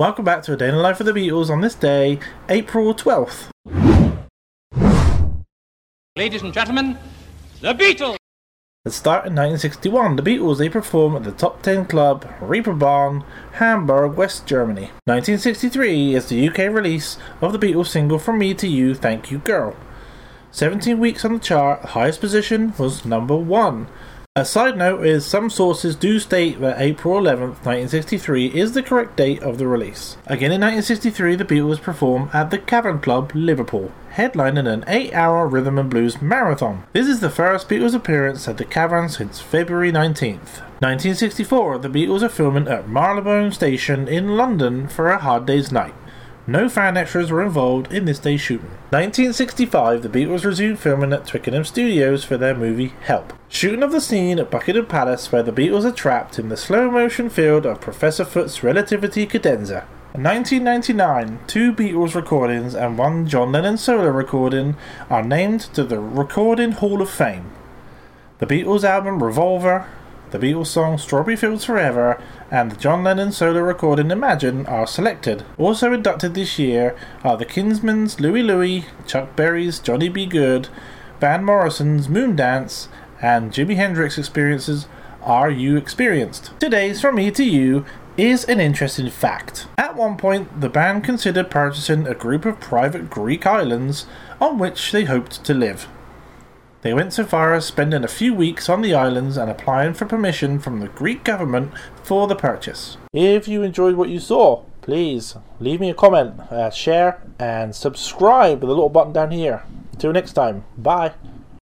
Welcome back to A Day in the Life of the Beatles on this day, April 12th. Ladies and gentlemen, the Beatles! Let's start in 1961. The Beatles they perform at the Top 10 Club, Reeperbahn, Hamburg, West Germany. 1963 is the UK release of the Beatles single From Me to You, Thank You Girl. 17 weeks on the chart, the highest position was number 1. A side note is some sources do state that April 11th, 1963 is the correct date of the release. Again in 1963, the Beatles perform at the Cavern Club, Liverpool, headlining an 8 hour rhythm and blues marathon. This is the first Beatles appearance at the Cavern since February 19th. 1964, the Beatles are filming at Marylebone Station in London for a hard day's night. No fan extras were involved in this day's shooting. 1965, the Beatles resumed filming at Twickenham Studios for their movie Help. Shooting of the scene at Buckingham Palace where the Beatles are trapped in the slow motion field of Professor Foot's relativity cadenza. In 1999, two Beatles recordings and one John Lennon solo recording are named to the Recording Hall of Fame. The Beatles album Revolver, the Beatles song Strawberry Fields Forever, and the John Lennon solo recording Imagine are selected. Also inducted this year are the Kingsmen's Louie Louie, Chuck Berry's Johnny B. Goode, Van Morrison's Moondance, and Jimi Hendrix Experiences Are You Experienced? Today's From Me to You is an interesting fact. At one point, the band considered purchasing a group of private Greek islands on which they hoped to live. They went so far as spending a few weeks on the islands and applying for permission from the Greek government for the purchase. If you enjoyed what you saw, please leave me a comment, uh, share, and subscribe with the little button down here. Until next time, bye.